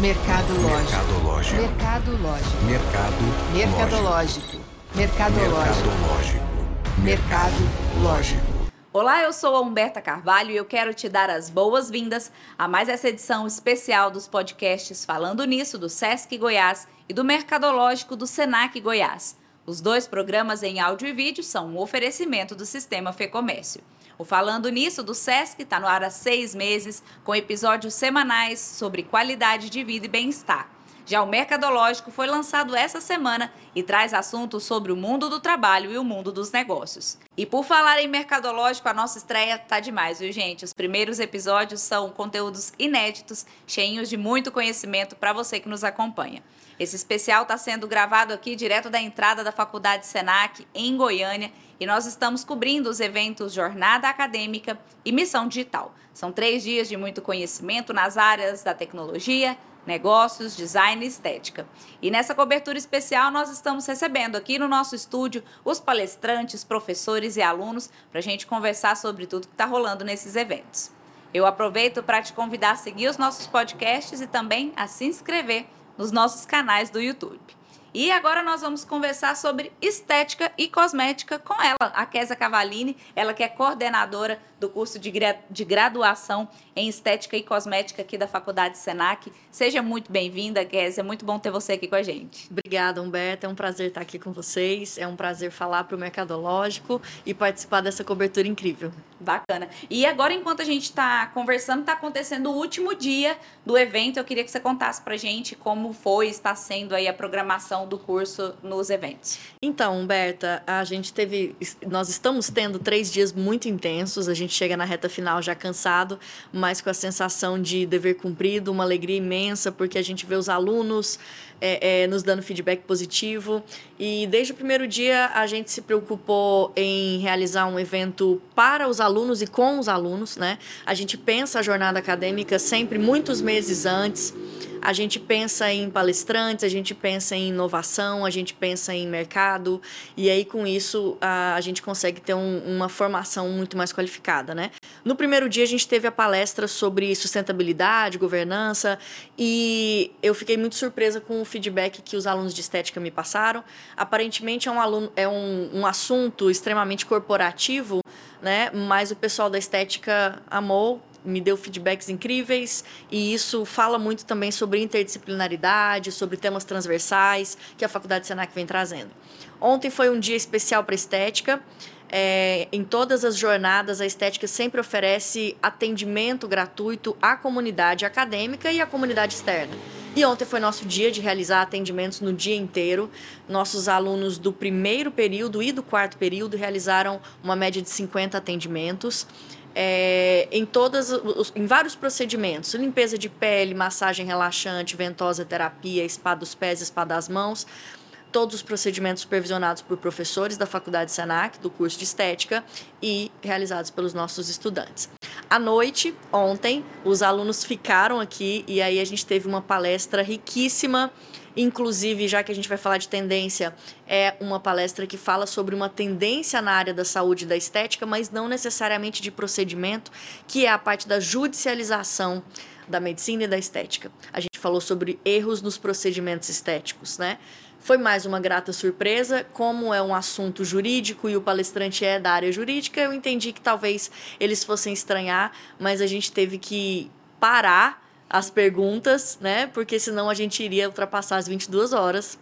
Mercadológico. Mercadológico. Mercado. Mercadológico. Mercadológico. Mercadológico. Olá, eu sou a Humberta Carvalho e eu quero te dar as boas-vindas a mais essa edição especial dos podcasts Falando Nisso, do Sesc Goiás e do Mercadológico do Senac Goiás. Os dois programas em áudio e vídeo são um oferecimento do Sistema Fecomércio. O Falando Nisso do Sesc está no ar há seis meses, com episódios semanais sobre qualidade de vida e bem-estar. Já o Mercadológico foi lançado essa semana e traz assuntos sobre o mundo do trabalho e o mundo dos negócios. E por falar em Mercadológico, a nossa estreia tá demais, viu, gente? Os primeiros episódios são conteúdos inéditos, cheios de muito conhecimento para você que nos acompanha. Esse especial está sendo gravado aqui direto da entrada da Faculdade Senac, em Goiânia, e nós estamos cobrindo os eventos Jornada Acadêmica e Missão Digital. São três dias de muito conhecimento nas áreas da tecnologia, negócios, design e estética. E nessa cobertura especial, nós estamos recebendo aqui no nosso estúdio os palestrantes, professores e alunos para a gente conversar sobre tudo que está rolando nesses eventos. Eu aproveito para te convidar a seguir os nossos podcasts e também a se inscrever nos nossos canais do YouTube. E agora nós vamos conversar sobre estética e cosmética com ela, a Késia Cavalini, ela que é coordenadora do curso de, gra de graduação em Estética e Cosmética aqui da Faculdade Senac. Seja muito bem-vinda, Késia, é muito bom ter você aqui com a gente. Obrigada, Humberto, é um prazer estar aqui com vocês, é um prazer falar para o Mercadológico e participar dessa cobertura incrível. Bacana. E agora, enquanto a gente está conversando, está acontecendo o último dia do evento. Eu queria que você contasse para gente como foi, está sendo aí a programação do curso nos eventos. Então, Humberta, a gente teve, nós estamos tendo três dias muito intensos. A gente chega na reta final já cansado, mas com a sensação de dever cumprido, uma alegria imensa, porque a gente vê os alunos é, é, nos dando feedback positivo. E desde o primeiro dia a gente se preocupou em realizar um evento para os alunos e com os alunos, né? A gente pensa a jornada acadêmica sempre muitos meses antes. A gente pensa em palestrantes, a gente pensa em inovação, a gente pensa em mercado, e aí com isso a, a gente consegue ter um, uma formação muito mais qualificada, né? No primeiro dia a gente teve a palestra sobre sustentabilidade, governança, e eu fiquei muito surpresa com o feedback que os alunos de estética me passaram. Aparentemente é um, aluno, é um, um assunto extremamente corporativo, né? Mas o pessoal da estética amou, me deu feedbacks incríveis e isso fala muito também sobre interdisciplinaridade, sobre temas transversais que a Faculdade Senac vem trazendo. Ontem foi um dia especial para estética. É, em todas as jornadas, a estética sempre oferece atendimento gratuito à comunidade acadêmica e à comunidade externa. E ontem foi nosso dia de realizar atendimentos no dia inteiro. Nossos alunos do primeiro período e do quarto período realizaram uma média de 50 atendimentos é, em todas em vários procedimentos limpeza de pele massagem relaxante ventosa terapia spa dos pés spa das mãos todos os procedimentos supervisionados por professores da faculdade Senac do curso de estética e realizados pelos nossos estudantes à noite ontem os alunos ficaram aqui e aí a gente teve uma palestra riquíssima Inclusive, já que a gente vai falar de tendência, é uma palestra que fala sobre uma tendência na área da saúde e da estética, mas não necessariamente de procedimento, que é a parte da judicialização da medicina e da estética. A gente falou sobre erros nos procedimentos estéticos, né? Foi mais uma grata surpresa. Como é um assunto jurídico e o palestrante é da área jurídica, eu entendi que talvez eles fossem estranhar, mas a gente teve que parar as perguntas, né? Porque senão a gente iria ultrapassar as 22 horas.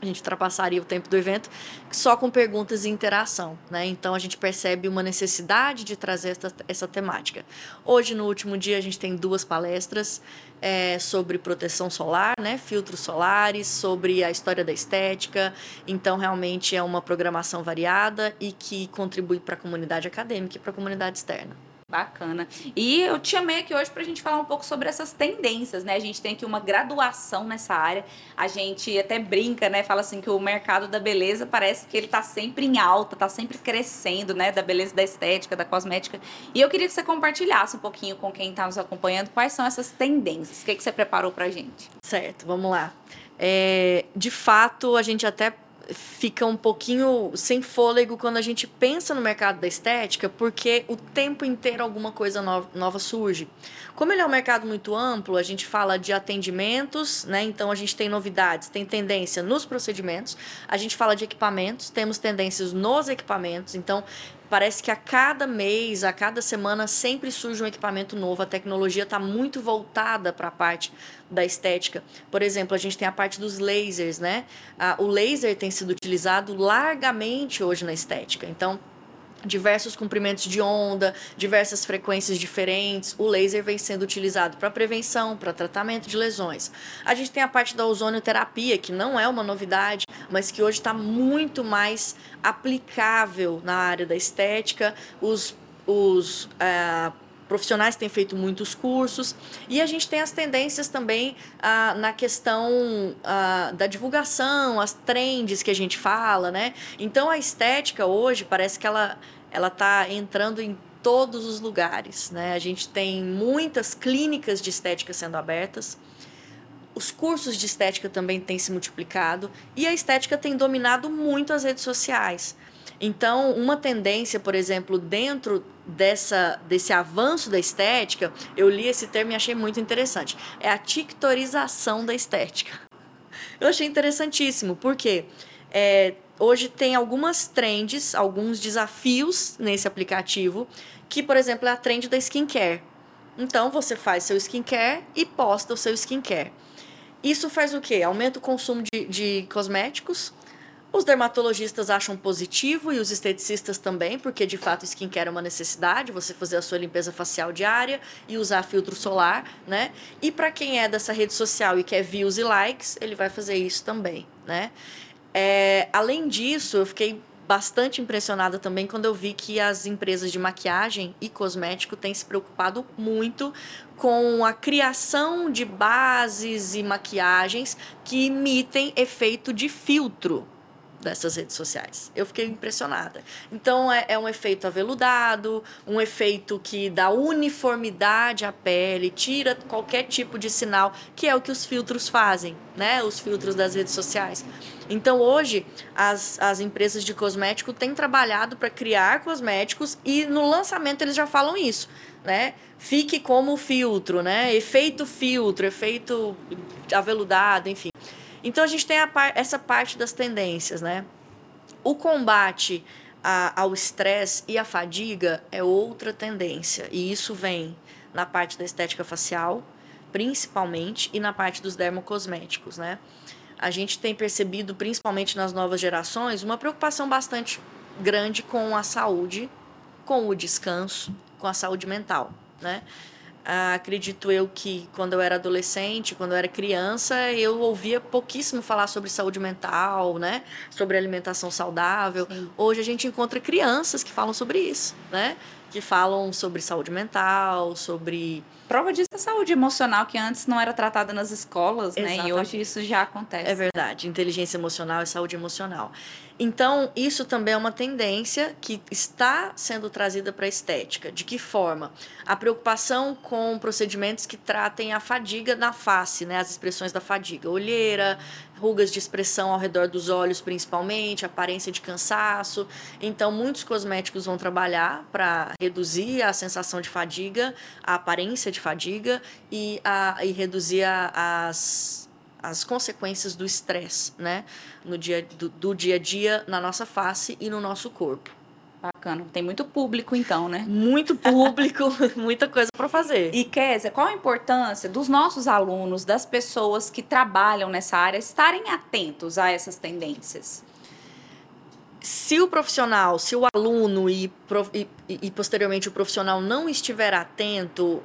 A gente ultrapassaria o tempo do evento só com perguntas e interação, né? Então a gente percebe uma necessidade de trazer essa, essa temática. Hoje, no último dia, a gente tem duas palestras é, sobre proteção solar, né? Filtros solares, sobre a história da estética. Então, realmente é uma programação variada e que contribui para a comunidade acadêmica e para a comunidade externa. Bacana. E eu te chamei aqui hoje para a gente falar um pouco sobre essas tendências, né? A gente tem aqui uma graduação nessa área. A gente até brinca, né? Fala assim que o mercado da beleza parece que ele está sempre em alta, está sempre crescendo, né? Da beleza, da estética, da cosmética. E eu queria que você compartilhasse um pouquinho com quem está nos acompanhando quais são essas tendências. O que, que você preparou para a gente? Certo, vamos lá. É, de fato, a gente até fica um pouquinho sem fôlego quando a gente pensa no mercado da estética, porque o tempo inteiro alguma coisa nova, surge. Como ele é um mercado muito amplo, a gente fala de atendimentos, né? Então a gente tem novidades, tem tendência nos procedimentos, a gente fala de equipamentos, temos tendências nos equipamentos. Então parece que a cada mês, a cada semana, sempre surge um equipamento novo. A tecnologia está muito voltada para a parte da estética. Por exemplo, a gente tem a parte dos lasers, né? o laser tem sido utilizado largamente hoje na estética. Então, diversos comprimentos de onda, diversas frequências diferentes. O laser vem sendo utilizado para prevenção, para tratamento de lesões. A gente tem a parte da ozonioterapia, que não é uma novidade, mas que hoje está muito mais aplicável na área da estética. Os, os uh, profissionais têm feito muitos cursos e a gente tem as tendências também ah, na questão ah, da divulgação, as trends que a gente fala, né? Então a estética hoje parece que ela ela está entrando em todos os lugares, né? A gente tem muitas clínicas de estética sendo abertas. Os cursos de estética também têm se multiplicado e a estética tem dominado muito as redes sociais. Então, uma tendência, por exemplo, dentro dessa, desse avanço da estética, eu li esse termo e achei muito interessante. É a tictorização da estética. Eu achei interessantíssimo, porque é, hoje tem algumas trends, alguns desafios nesse aplicativo, que, por exemplo, é a trend da skincare. Então, você faz seu skincare e posta o seu skincare. Isso faz o quê? Aumenta o consumo de, de cosméticos, os dermatologistas acham positivo e os esteticistas também, porque de fato skincare é uma necessidade, você fazer a sua limpeza facial diária e usar filtro solar, né? E para quem é dessa rede social e quer views e likes, ele vai fazer isso também, né? É, além disso, eu fiquei bastante impressionada também quando eu vi que as empresas de maquiagem e cosmético têm se preocupado muito com a criação de bases e maquiagens que imitem efeito de filtro dessas redes sociais. Eu fiquei impressionada. Então é, é, um efeito aveludado, um efeito que dá uniformidade à pele, tira qualquer tipo de sinal, que é o que os filtros fazem, né? Os filtros das redes sociais. Então hoje as, as empresas de cosmético têm trabalhado para criar cosméticos e no lançamento eles já falam isso, né? Fique como filtro, né? Efeito filtro, efeito aveludado, enfim. Então a gente tem par essa parte das tendências, né? O combate a, ao estresse e à fadiga é outra tendência, e isso vem na parte da estética facial, principalmente, e na parte dos dermocosméticos, né? A gente tem percebido, principalmente nas novas gerações, uma preocupação bastante grande com a saúde, com o descanso, com a saúde mental, né? Ah, acredito eu que quando eu era adolescente, quando eu era criança, eu ouvia pouquíssimo falar sobre saúde mental, né? Sobre alimentação saudável. Sim. Hoje a gente encontra crianças que falam sobre isso, né? Que falam sobre saúde mental, sobre prova disso é a saúde emocional, que antes não era tratada nas escolas, Exatamente. né? E hoje isso já acontece. É verdade. Inteligência emocional e saúde emocional. Então, isso também é uma tendência que está sendo trazida para a estética. De que forma? A preocupação com procedimentos que tratem a fadiga na face, né? as expressões da fadiga. Olheira, rugas de expressão ao redor dos olhos, principalmente, aparência de cansaço. Então, muitos cosméticos vão trabalhar para reduzir a sensação de fadiga, a aparência de fadiga e, a, e reduzir a, as as consequências do estresse, né? No dia, do, do dia a dia, na nossa face e no nosso corpo. Bacana. Tem muito público, então, né? Muito público, muita coisa para fazer. E, Kézia, qual a importância dos nossos alunos, das pessoas que trabalham nessa área, estarem atentos a essas tendências? Se o profissional, se o aluno e, e, e posteriormente o profissional não estiver atento,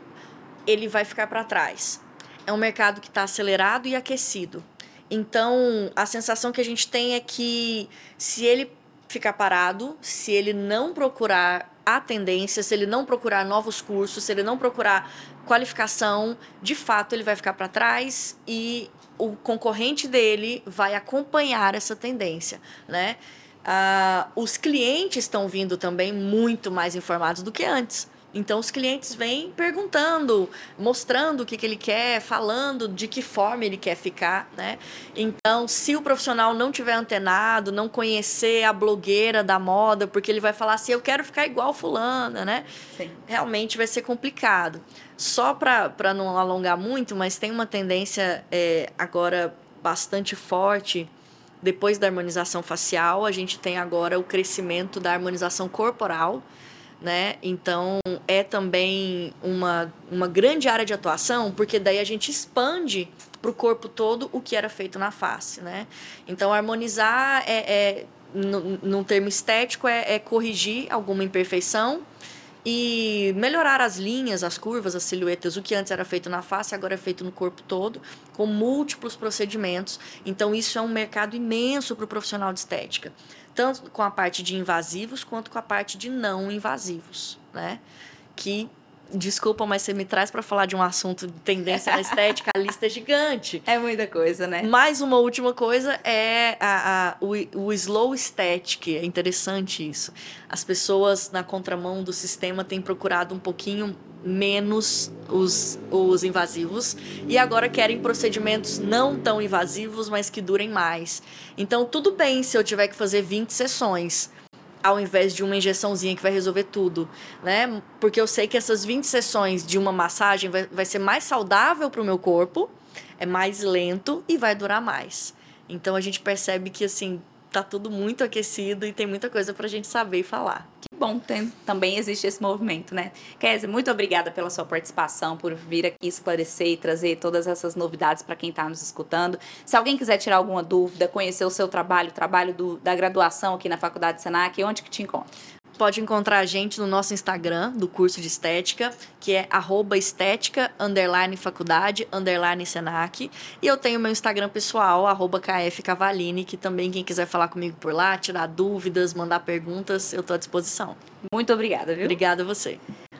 ele vai ficar para trás é um mercado que está acelerado e aquecido. Então, a sensação que a gente tem é que se ele ficar parado, se ele não procurar a tendência, se ele não procurar novos cursos, se ele não procurar qualificação, de fato ele vai ficar para trás e o concorrente dele vai acompanhar essa tendência, né? Uh, os clientes estão vindo também muito mais informados do que antes Então os clientes vêm perguntando, mostrando o que, que ele quer, falando de que forma ele quer ficar, né? Então, se o profissional não tiver antenado, não conhecer a blogueira da moda, porque ele vai falar assim, eu quero ficar igual fulana, né? Sim. Realmente vai ser complicado. Só para não alongar muito, mas tem uma tendência é, agora bastante forte depois da harmonização facial, a gente tem agora o crescimento da harmonização corporal, né? Então é também uma, uma grande área de atuação, porque daí a gente expande para o corpo todo o que era feito na face, né? Então harmonizar é, é num termo estético é, é corrigir alguma imperfeição e melhorar as linhas, as curvas, as silhuetas. O que antes era feito na face, agora é feito no corpo todo, com múltiplos procedimentos. Então, isso é um mercado imenso para o profissional de estética tanto com a parte de invasivos quanto com a parte de não invasivos, né? Que desculpa, mas você me traz para falar de um assunto de tendência na estética, a lista é gigante. É muita coisa, né? Mais uma última coisa é a, a, o, o slow aesthetic, é interessante isso. As pessoas na contramão do sistema têm procurado um pouquinho menos os, os invasivos e agora querem procedimentos não tão invasivos, mas que durem mais. Então, tudo bem se eu tiver que fazer 20 sessões ao invés de uma injeçãozinha que vai resolver tudo, né? Porque eu sei que essas 20 sessões de uma massagem vai, vai ser mais saudável para o meu corpo, é mais lento e vai durar mais. Então a gente percebe que assim tá tudo muito aquecido e tem muita coisa para a gente saber e falar bom, tem, também existe esse movimento, né? Kézia, muito obrigada pela sua participação, por vir aqui esclarecer e trazer todas essas novidades para quem está nos escutando. Se alguém quiser tirar alguma dúvida, conhecer o seu trabalho, o trabalho do, da graduação aqui na Faculdade Senac, onde que te encontra? Pode encontrar a gente no nosso Instagram do curso de estética, que é arroba estética, underline faculdade, underline Senac. E eu tenho meu Instagram pessoal, arroba KF Cavalini, que também quem quiser falar comigo por lá, tirar dúvidas, mandar perguntas, eu estou à disposição. Muito obrigada, viu? Obrigada a você.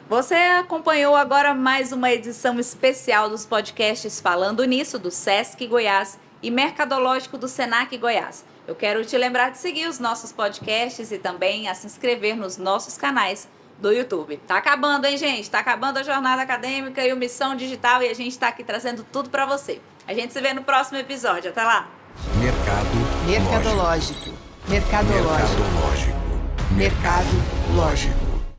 Você acompanhou agora mais uma edição especial dos podcasts Falando Nisso, do Sesc Goiás e Mercadológico do Senac Goiás. Eu quero te lembrar de seguir os nossos podcasts e também a se inscrever nos nossos canais do YouTube. Tá acabando, hein, gente? Tá acabando a jornada acadêmica e o Missão Digital e a gente tá aqui trazendo tudo para você. A gente se vê no próximo episódio. Até lá. Mercado Mercadológico. Mercadológico. Mercado Lógico.